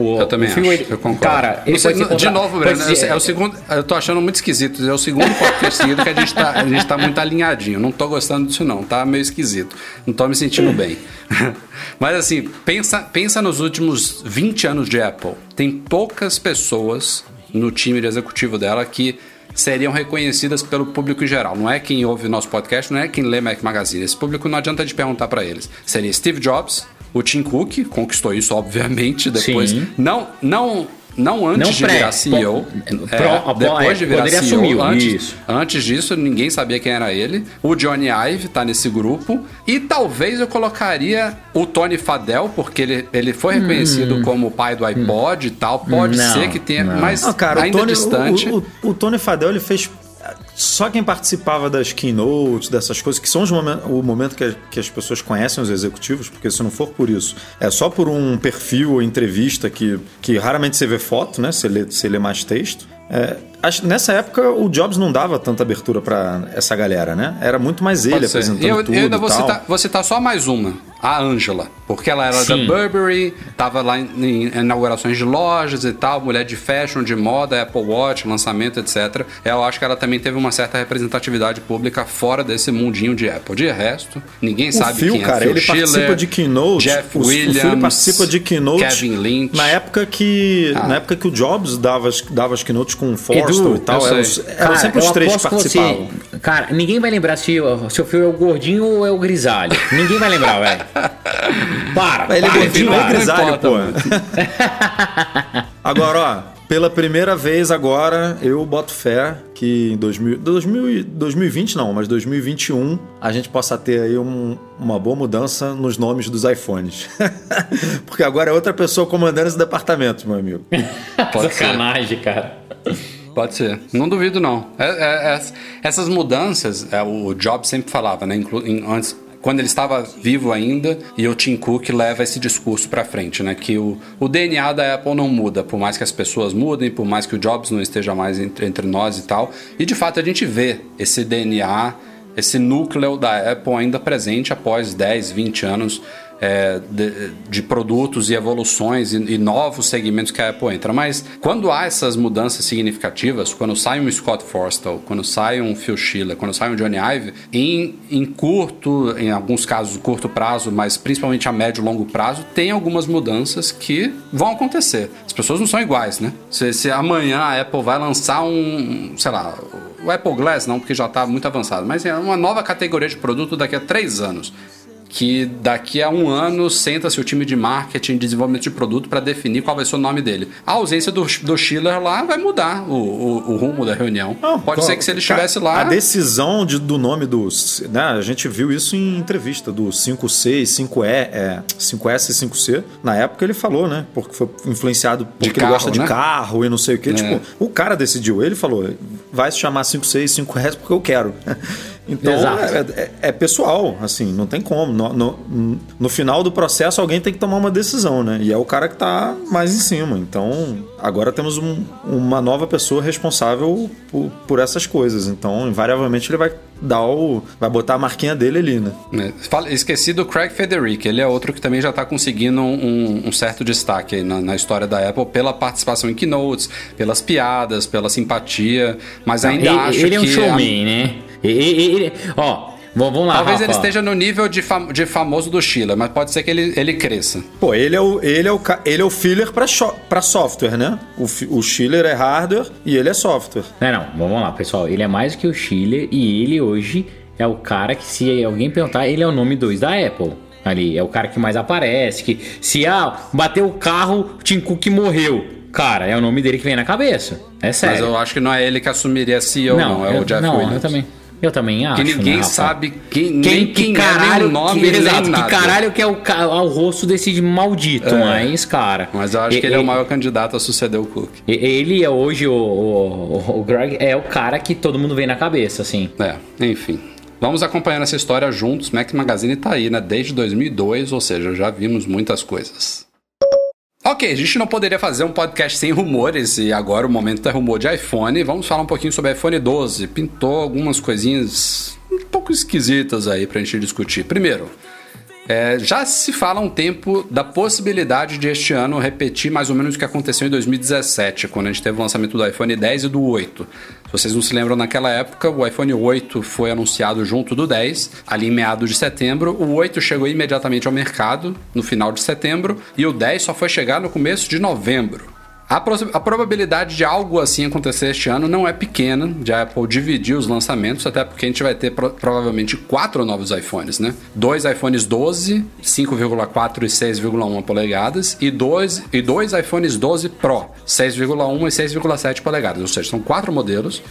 O, Eu também o acho, eu concordo. Cara, ele sei, de novo, Breno, ser- é o segundo. Eu tô achando muito esquisito. É o segundo podcast seguido que a gente, tá, a gente tá muito alinhadinho. Não tô gostando disso, não. Tá meio esquisito. Não tô me sentindo bem. Mas assim, pensa, pensa nos últimos 20 anos de Apple. Tem poucas pessoas no time de executivo dela que seriam reconhecidas pelo público em geral. Não é quem ouve o nosso podcast, não é quem lê Mac Magazine. Esse público não adianta de perguntar para eles. Seria Steve Jobs, O Tim Cook conquistou isso, obviamente, depois. Sim. Não, não, não antes Não de pré, virar CEO. é, pro- depois de virar CEO. assumiu, antes, isso. antes disso, ninguém sabia quem era ele. O Johnny Ive tá nesse grupo. E talvez eu colocaria o Tony Fadell, porque ele, ele foi reconhecido como o pai do iPod e tal. Pode Hum. Não, ser que tenha, não. mas Não, cara, o ainda Tony, distante. o, o- o Tony Fadell ele fez. Só quem participava das keynotes, dessas coisas, que são os momen- o momento que, que as pessoas conhecem os executivos, porque se não for por isso, é só por um perfil ou entrevista que, que raramente você vê foto, né? Você lê, você lê mais texto. É, acho- nessa época o Jobs não dava tanta abertura pra essa galera, né? Era muito mais ele Pode apresentando eu, tudo eu ainda e vou tal. citar, vou citar só mais uma, a Angela. Porque ela era Sim. da Burberry, tava lá em, em inaugurações de lojas e tal, mulher de fashion, de moda, Apple Watch, lançamento, etc. Eu acho que ela também teve uma certa representatividade pública fora desse mundinho de Apple. De resto, ninguém O sabe Phil, quem é cara, Phil ele Schiller, participa de keynote. Jeff o, Williams, o Phil participa de keynote Kevin Lynch. na época que Ah. na época que o Jobs dava as, dava as keynotes com o Forster Edu, e tal. Eram, sei. eram Cara, sempre os três que participavam. Você, cara, ninguém vai lembrar se, se o Phil é o gordinho ou é o grisalho. ninguém vai lembrar, velho. Para. Ele é gordinho para. é grisalho, pô. Agora, ó, pela primeira vez agora, eu boto fé que em 2000, 2000, e- 2020 não, mas 2021 a gente possa ter aí um- uma boa mudança nos nomes dos iPhones. Porque agora é outra pessoa comandando esse departamento, meu amigo. Pode ser. Sacanagem, cara. Pode ser. Não duvido, não. É- é- é- essas mudanças, é, o Jobs sempre falava, né? inclu- em- antes, quando ele estava vivo ainda, e o Tim Cook leva esse discurso pra frente, né? Que o, o DNA da Apple não muda, por mais que as pessoas mudem, por mais que o Jobs não esteja mais entre, entre nós e tal. E de fato a gente vê esse DNA, esse núcleo da Apple ainda presente após 10, 20 anos é, de, de produtos e evoluções e, e novos segmentos que a Apple entra. Mas quando há essas mudanças significativas, quando sai um Scott Forstall, quando sai um Phil Schiller, quando sai um Johnny Ive, em, em curto, em alguns casos curto prazo, mas principalmente a médio e longo prazo, tem algumas mudanças que vão acontecer. As pessoas não são iguais, né? Se, se amanhã a Apple vai lançar um, sei lá, o Apple Glass não, porque já está muito avançado, mas é uma nova categoria de produto daqui a três anos que daqui a um ano senta-se o time de marketing e desenvolvimento de produto para definir qual vai ser o nome dele. A ausência do, do Schiller lá vai mudar o, o- o rumo da reunião. Pode ser que se ele estivesse lá. A decisão de- do nome do. Né, a gente viu isso em entrevista do 5C e 5E, é, 5S e 5C. Na época ele falou, né? Porque foi influenciado porque ele carro, gosta de né? carro e não sei o quê. Tipo, o cara decidiu. Ele falou: vai se chamar 5C e 5S porque eu quero. Então Exato. é, é- é pessoal, assim, não tem como. No, no- no final do processo, alguém tem que tomar uma decisão, né? E é o cara que tá mais em cima. Então, agora temos um- uma nova pessoa responsável por, por essas coisas. Então, invariavelmente, ele vai dar o. vai botar a marquinha dele ali, né? né? Fala- Esqueci do Craig Federici, ele é outro que também já está conseguindo um, um certo destaque aí na, na história da Apple pela participação em keynotes, pelas piadas, pela simpatia, mas ainda ele, acho ele é um que a- showman, né? Ele, ele- ó, vamos lá, Talvez Rafa. ele esteja no nível de, fam- de famoso do Schiller, mas pode ser que ele, ele cresça. Pô, ele é o, ele é o, ele é o filler pra, software, né? O, o Schiller é hardware e ele é software. Não, não, vamos lá, pessoal. Ele é mais que o Schiller e ele hoje é o cara que, se alguém perguntar, ele é o nome 2 da Apple. Ali, é o cara que mais aparece. Que se ah, bateu o carro, o Tim Cook morreu. Cara, é o nome dele que vem na cabeça. É Mas sério. eu acho que não é ele que assumiria CEO, não, é eu, o Jeff não, Williams. eu também. Eu também acho. Que ninguém né, sabe quem, Quem, nem que quem caralho, é, o nome, que, exato, que caralho que é o, o rosto desse maldito, mas, cara. Mas eu acho que ele é o maior candidato a suceder o Cook. Ele é hoje o, o, o Greg é o cara que todo mundo vem na cabeça, assim. É, enfim. Vamos acompanhando essa história juntos. Mac Magazine tá aí, né? Desde 2002, ou seja, já vimos muitas coisas. Ok, a gente não poderia fazer um podcast sem rumores e agora o momento é rumor de iPhone. Vamos falar um pouquinho sobre iPhone 12. Pintou algumas coisinhas um pouco esquisitas aí pra gente discutir. Primeiro, é, já se fala há um tempo da possibilidade de este ano repetir mais ou menos o que aconteceu em 2017, quando a gente teve o lançamento do iPhone 10 e do 8. Se vocês não se lembram, naquela época, o iPhone 8 foi anunciado junto do 10, ali em meados de setembro. O 8 chegou imediatamente ao mercado, no final de setembro, e o 10 só foi chegar no começo de novembro. A, a probabilidade de algo assim acontecer este ano não é pequena, de a Apple dividir os lançamentos, até porque a gente vai ter pro- provavelmente quatro novos iPhones, né? Dois iPhones 12, 5,4 e 6,1 polegadas, e dois, e dois iPhones 12 Pro, 6,1 e 6,7 polegadas, ou seja, são quatro modelos.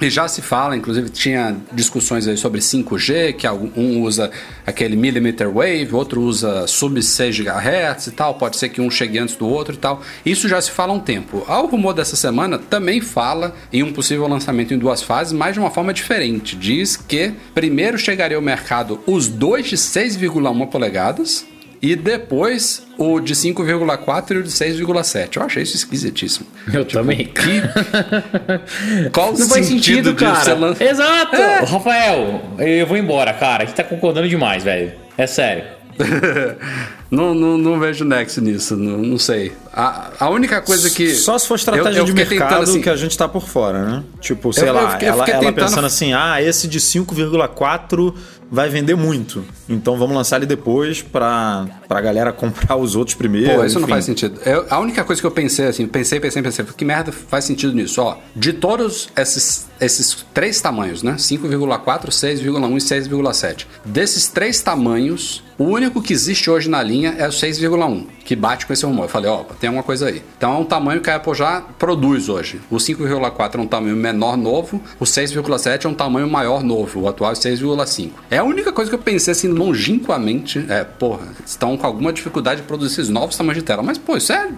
E já se fala, inclusive tinha discussões aí sobre 5G, que um usa aquele millimeter wave, outro usa sub 6 GHz e tal, pode ser que um chegue antes do outro e tal. Isso já se fala há um tempo. Ao rumor dessa semana também fala em um possível lançamento em duas fases, mas de uma forma diferente. Diz que primeiro chegaria ao mercado os dois de 6,1 polegadas e depois o de 5,4 e o de 6,7. Eu achei isso esquisitíssimo. Eu também. Qual o Não faz sentido, você cara. lan- Exato! Rafael, eu vou embora, cara. A gente tá concordando demais, velho. É sério. não, não, não vejo nexo nisso, não, não sei. A, a única coisa que. Só se for estratégia eu, eu de mercado tentando, assim, que a gente tá por fora, né? Tipo, sei Eu- eu lá, fiquei- ela, ela tentando- pensando assim, ah, esse de 5,4 vai vender muito. Então vamos lançar ele depois pra, pra galera comprar os outros primeiro. Pô, isso não enfim. faz sentido. Eu- a única coisa que eu pensei, assim, pensei, pensei, pensei, que merda faz sentido nisso? Ó, de todos esses, esses três tamanhos, né? 5,4, 6,1 e 6,7. Desses três tamanhos, o único que existe hoje na linha é o 6,1, que bate com esse rumor. Eu falei, ó, tem alguma coisa aí. Então é um tamanho que a Apple já produz hoje. O 5,4 é um tamanho menor novo, o 6,7 é um tamanho maior novo, o atual é 6,5. É a única coisa que eu pensei assim longínquamente, é, porra, estão com alguma dificuldade de produzir esses novos tamanhos de tela. Mas, pô, isso é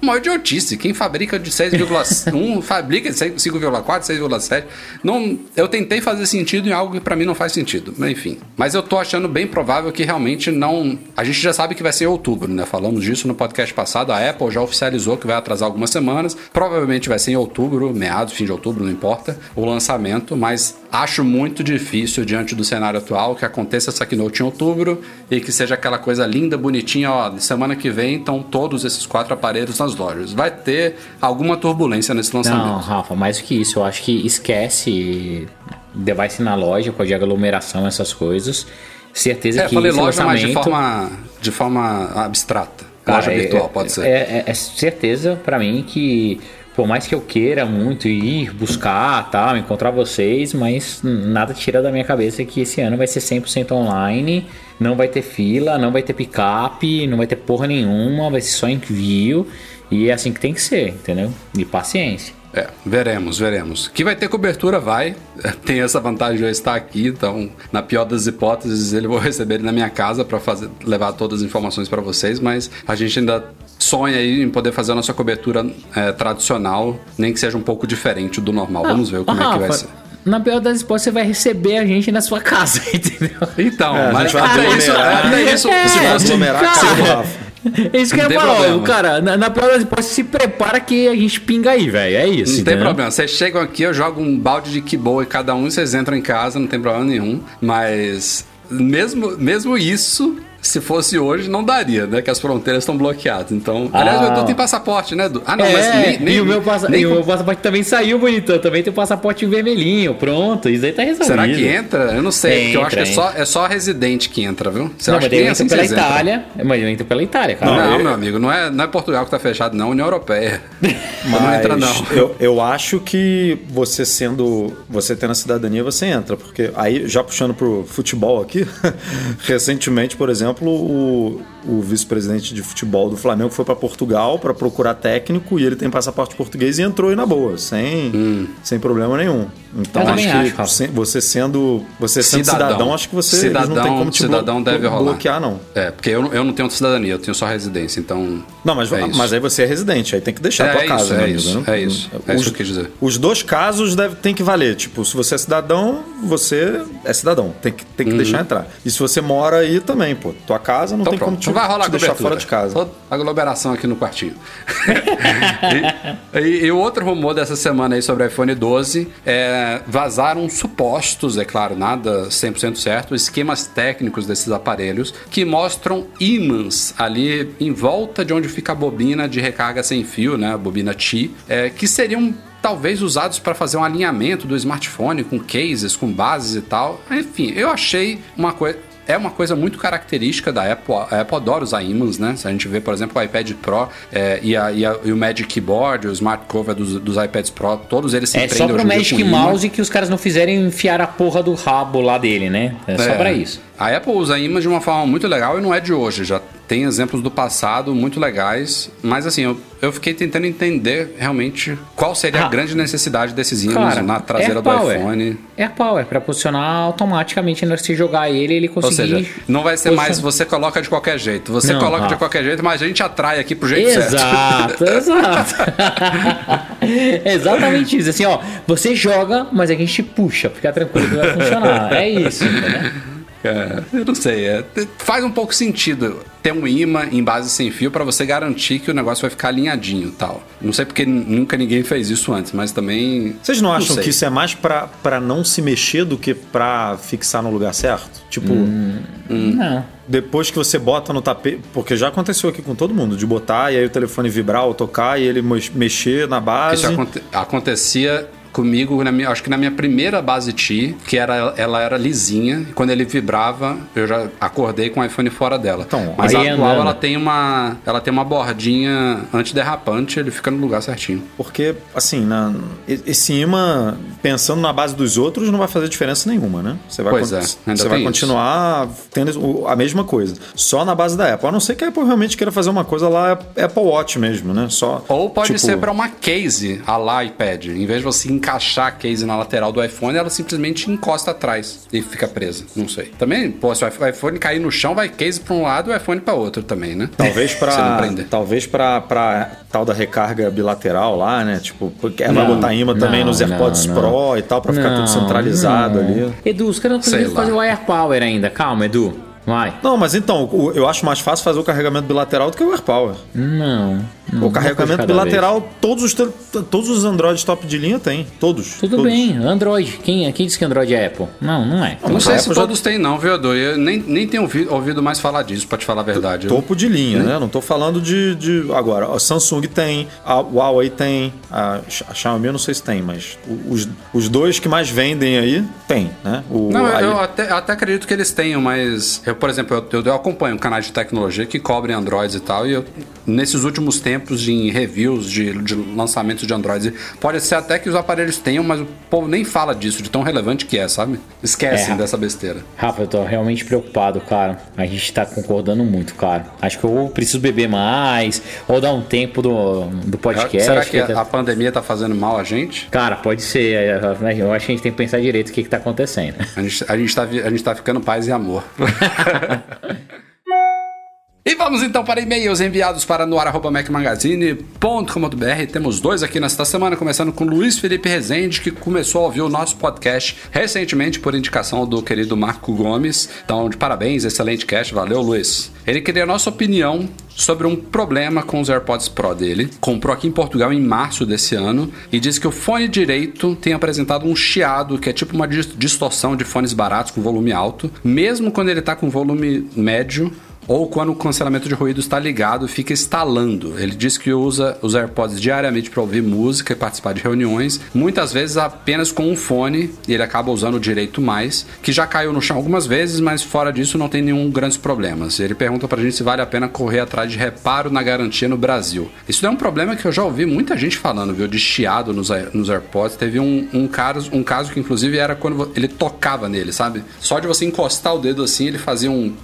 uma idiotice. Quem fabrica de 6,1 fabrica de 5,4, 6,7. Não, eu tentei fazer sentido em algo que pra mim não faz sentido. Enfim. Mas eu tô achando bem provável que realmente não. A gente já sabe que vai ser em outubro, né? Falamos disso no podcast passado. A Apple já oficializou que vai atrasar algumas semanas. Provavelmente vai ser em outubro, meados, fim de outubro, não importa, o lançamento. Mas acho muito difícil, diante do cenário atual, que aconteça essa keynote em outubro e que seja aquela coisa linda, bonitinha, ó. Semana que vem estão todos esses quatro aparelhos nas lojas. Vai ter alguma turbulência nesse Não, lançamento. Rafa, mais do que isso, eu acho que esquece device na loja, pode aglomeração, essas coisas. Certeza É, que falei loja, mas de lançamento- forma, de forma abstrata. Cara, loja virtual, é, pode ser. É, é- é certeza pra mim que, por mais que eu queira muito ir buscar, tal, encontrar vocês, mas nada tira da minha cabeça que esse ano vai ser 100% online, não vai ter fila, não vai ter picape, não vai ter porra nenhuma, vai ser só envio. E é assim que tem que ser, entendeu? E paciência. É, veremos, veremos. Que vai ter cobertura, vai. Tem essa vantagem de eu estar aqui, então, na pior das hipóteses, ele vou receber ele na minha casa para levar todas as informações para vocês, mas a gente ainda sonha aí em poder fazer a nossa cobertura é, tradicional, nem que seja um pouco diferente do normal. Vamos ver como é que vai ser. Na pior das hipóteses, você vai receber a gente na sua casa, entendeu? Então, É, mas vai até isso, até isso, É, se fosse aglomerar a casa do Rafa. É isso que eu ia falar, cara. Na, na pior das hipóteses, se prepara que a gente pinga aí, velho. É isso. Não tem problema. Vocês chegam aqui, eu jogo um balde de Kibo e cada um vocês entram em casa, não tem problema nenhum. Mas mesmo, mesmo isso, se fosse hoje, não daria, né? Que as fronteiras estão bloqueadas. Então, aliás, Ah. o Edu tem passaporte, né, Edu? Ah, não, É, mas nem, nem, e, o meu passa- nem e o meu passaporte também saiu, bonitão. Também tem o passaporte vermelhinho. Pronto, isso aí tá resolvido. Será que entra? Eu não sei, porque eu acho que é Entra, só, é só residente que entra, viu? Você Não, acha mas que entro assim pela entram? Itália. Mas eu entro pela Itália, cara. Não, Não, eu- meu amigo, não é, não é Portugal que tá fechado, não, União Europeia. Então não Mas entra, não. Eu, eu acho que você sendo. Você tendo a cidadania, você entra. Porque aí, já puxando pro futebol aqui, recentemente, por exemplo, o, o vice-presidente de futebol do Flamengo foi para Portugal para procurar técnico e ele tem passaporte português e entrou aí na boa, sem, sem problema nenhum. Então Eu acho que acho, você sendo você sendo Cidadão. cidadão, acho que você Cidadão- não tem como te blo- cidadão deve rolar. bloquear, não. É, porque eu, não- eu não tenho cidadania, eu tenho só residência, então. Não, mas, é mas aí você é residente, aí tem que deixar É, a tua é casa, isso, né, é amigo? isso, Né? é isso. É isso que eu quis dizer. Os dois casos deve, tem que valer. Tipo, se você é cidadão, você é cidadão. Tem que, tem que deixar entrar. E se você mora aí também, pô. Tua casa não Então tem pronto, como te, vai rolar te deixar fora de casa. Toda aglomeração aqui no quartinho. e, e- e o outro rumor dessa semana aí sobre o iPhone 12 é vazaram supostos, é claro, nada 100% certo, esquemas técnicos desses aparelhos que mostram ímãs ali em volta de onde fica a bobina de recarga sem fio, né, a bobina Qi, é, que seriam talvez usados para fazer um alinhamento do smartphone com cases, com bases e tal. Enfim, eu achei uma coisa é uma coisa muito característica da Apple. A Apple adora usar ímãs, né? Se a gente vê, por exemplo, o iPad Pro é, e, a, e, a, e, o Magic Keyboard, o Smart Cover dos, dos iPads Pro, todos eles se É só pro Magic Mouse que os caras não fizerem enfiar a porra do rabo lá dele, né? É, só pra isso. A Apple usa imãs de uma forma muito legal e não é de hoje. Já tem exemplos do passado muito legais. Mas assim, eu, eu fiquei tentando entender realmente qual seria ah, a grande necessidade desses ímãs cara, na traseira do iPhone. É Power, para posicionar automaticamente, se jogar ele, ele conseguir. Ou seja, não vai ser mais você coloca de qualquer jeito. Você não, coloca de qualquer jeito, mas a gente atrai aqui pro jeito exato, certo. Exato, Exatamente isso. Assim, ó, você joga, mas a gente puxa. Fica tranquilo que vai funcionar. É isso, entendeu? É, eu não sei. É, faz um pouco sentido ter um imã em base sem fio para você garantir que o negócio vai ficar alinhadinho tal. Não sei porque nunca ninguém fez isso antes, mas também. Vocês não acham não que isso é mais para não se mexer do que para fixar no lugar certo? Tipo. Hum, hum. Não. Depois que você bota no tapete. Porque já aconteceu aqui com todo mundo, de botar e aí o telefone vibrar ou tocar e ele mexer na base. Isso aconte acontecia comigo, na minha, acho que na minha primeira base T, que era, ela era lisinha, e quando ele vibrava, eu já acordei com o iPhone fora dela. Então, Mas a atual ela tem uma ela tem uma bordinha antiderrapante, ele fica no lugar certinho. Porque, assim, na, esse imã, pensando na base dos outros, não vai fazer diferença nenhuma, né? Você vai, pois é, você vai continuar isso. tendo a mesma coisa. Só na base da Apple. A não ser que a Apple realmente queira fazer uma coisa lá Apple Watch mesmo, né? Só, Ou pode tipo... ser para uma case a lá iPad. Em vez de você encaixar a case na lateral do iPhone, ela simplesmente encosta atrás e fica presa. Não sei. Também, pô, se o iPhone cair no chão, vai case para um lado e o iPhone para outro também, né? Talvez para talvez para para tal da recarga bilateral lá, né? Tipo, porque ela vai botar imã também nos AirPods não, Pro e tal para ficar tudo centralizado ali. Edu, os caras não conseguiram fazer o AirPower ainda. Calma, Edu. Vai. Não, mas então, eu acho mais fácil fazer o carregamento bilateral do que o AirPower. Não. O carregamento bilateral, todos os, todos os Androids top de linha tem. Todos. Tudo todos. bem, Android. Quem, quem disse que Android é Apple? Não, não é. Não, não sei se todos já... têm, não, viu, Edu? Eu nem, nem tenho ouvido, ouvido mais falar disso, pra te falar a verdade. Topo de linha, né? Não tô falando de. de... Agora, a Samsung tem, a Huawei tem, a, a Xiaomi eu não sei se tem, mas os, os dois que mais vendem aí, tem, né? O, não, aí... eu até, até acredito que eles tenham, mas eu, por exemplo, eu, eu, eu acompanho canais de tecnologia que cobrem Androids e tal, e eu, nesses últimos tempos, em review reviews de, de lançamentos de Android. Pode ser até que os aparelhos tenham, mas o povo nem fala disso, de tão relevante que é, sabe? Esquecem é, dessa besteira. Rafa, eu tô realmente preocupado, cara. A gente tá concordando muito, cara. Acho que eu preciso beber mais, ou dar um tempo do, do podcast. Será que, que a, a, pandemia tá fazendo mal a gente? Cara, pode ser. É, é, eu acho que a gente tem que pensar direito o que, que tá acontecendo. A gente, a gente, tá, a gente tá ficando paz e amor. E vamos então para e-mails enviados para noar.mecmagazine.com.br. Temos dois aqui nesta semana, começando com Luiz Felipe Rezende, que começou a ouvir o nosso podcast recentemente por indicação do querido Marco Gomes. Então, de parabéns, excelente cast, valeu Luiz. Ele queria a nossa opinião sobre um problema com os AirPods Pro dele. Comprou aqui em Portugal em março desse ano e diz que o fone direito tem apresentado um chiado, que é tipo uma distorção de fones baratos com volume alto, mesmo quando ele está com volume médio ou quando o cancelamento de ruído está ligado, fica instalando. Ele diz que usa os AirPods diariamente para ouvir música e participar de reuniões, muitas vezes apenas com um fone, e ele acaba usando o direito mais, que já caiu no chão algumas vezes, mas fora disso não tem nenhum grandes problemas. Ele pergunta pra gente se vale a pena correr atrás de reparo na garantia no Brasil. Isso é um problema que eu já ouvi muita gente falando, viu, de chiado nos, nos AirPods. Teve um, um, caso, um caso que inclusive era quando ele tocava nele, sabe? Só de você encostar o dedo assim, ele fazia um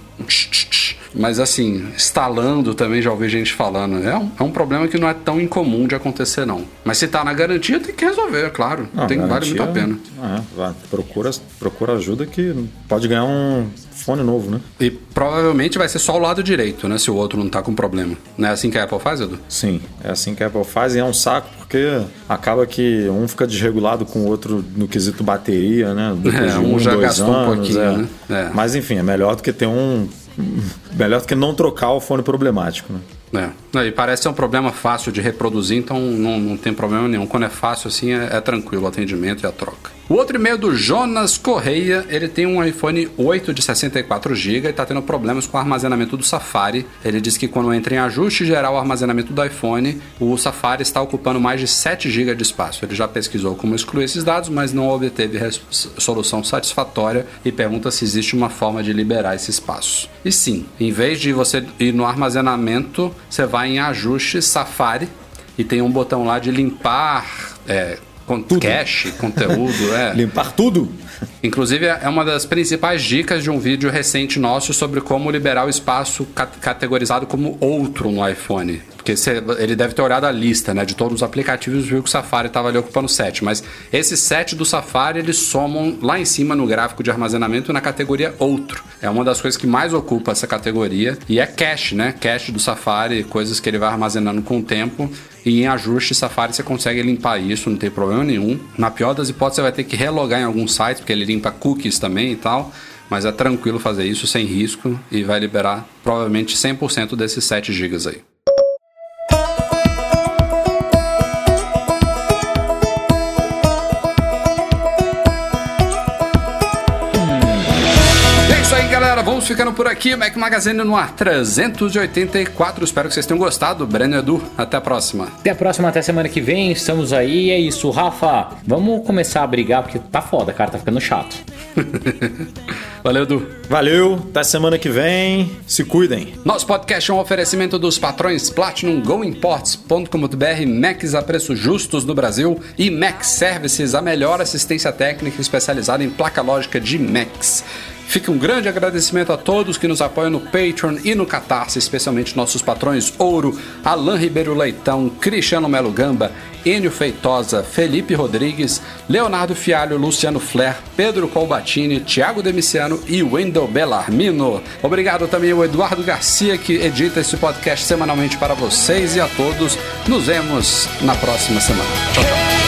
mas assim, instalando também já ouvi gente falando. É um, é um problema que não é tão incomum de acontecer, não. Mas se tá na garantia, tem que resolver, é claro. Não, tem, garantia, vale muito a pena. É, procura, procura ajuda que pode ganhar um fone novo, né? E provavelmente vai ser só o lado direito, né? Se o outro não tá com problema. Não é assim que a Apple faz, Edu? Sim, é assim que a Apple faz e é um saco porque acaba que um fica desregulado com o outro no quesito bateria, né? Depois é, um, um já gastou anos, um pouquinho, é. né? É. Mas enfim, é melhor do que ter um melhor do que não trocar o fone problemático, né? É. E parece ser um problema fácil de reproduzir, então não, não tem problema nenhum. Quando é fácil assim, é, é tranquilo o atendimento e a troca. O outro e-mail do Jonas Correia, ele tem um iPhone 8 de 64 GB e está tendo problemas com o armazenamento do Safari. Ele diz que quando entra em ajuste geral o armazenamento do iPhone, o Safari está ocupando mais de 7 GB de espaço. Ele já pesquisou como excluir esses dados, mas não obteve solução satisfatória e pergunta se existe uma forma de liberar esse espaço. E sim, em vez de você ir no armazenamento, você vai em ajuste Safari e tem um botão lá de limpar é, con- cache, conteúdo, é. Limpar tudo? Inclusive, é uma das principais dicas de um vídeo recente nosso sobre como liberar o espaço ca- categorizado como outro no iPhone. Porque cê- ele deve ter olhado a lista né, de todos os aplicativos viu que o Safari estava ali ocupando 7. Mas esses 7 do Safari eles somam lá em cima no gráfico de armazenamento na categoria outro. É uma das coisas que mais ocupa essa categoria. E é cache, né? Cache do Safari, coisas que ele vai armazenando com o tempo. E em ajuste Safari você consegue limpar isso, não tem problema nenhum. Na pior das hipóteses, você vai ter que relogar em alguns sites, porque ele limpa cookies também e tal. Mas é tranquilo fazer isso sem risco e vai liberar provavelmente 100% desses 7 GB aí. Vamos ficando por aqui. Mac Magazine no ar 384. Espero que vocês tenham gostado. Breno e Edu, até a próxima. Até a próxima, até semana que vem. Estamos aí. É isso, Rafa. Vamos começar a brigar porque tá foda, cara. Tá ficando chato. Valeu, Edu. Valeu, até semana que vem. Se cuidem. Nosso podcast é um oferecimento dos patrões Platinum GoImports.com.br, Macs a preços justos no Brasil e Mac Services, a melhor assistência técnica especializada em placa lógica de Macs. Fica um grande agradecimento a todos que nos apoiam no Patreon e no Catarse, especialmente nossos patrões Ouro, Alain Ribeiro Leitão, Cristiano Melo Gamba, Enio Feitosa, Felipe Rodrigues, Leonardo Fialho, Luciano Flair, Pedro Colbatini, Thiago Demiciano e Wendel Bellarmino. Obrigado também ao Eduardo Garcia, que edita esse podcast semanalmente para vocês e a todos. Nos vemos na próxima semana. Tchau, tchau.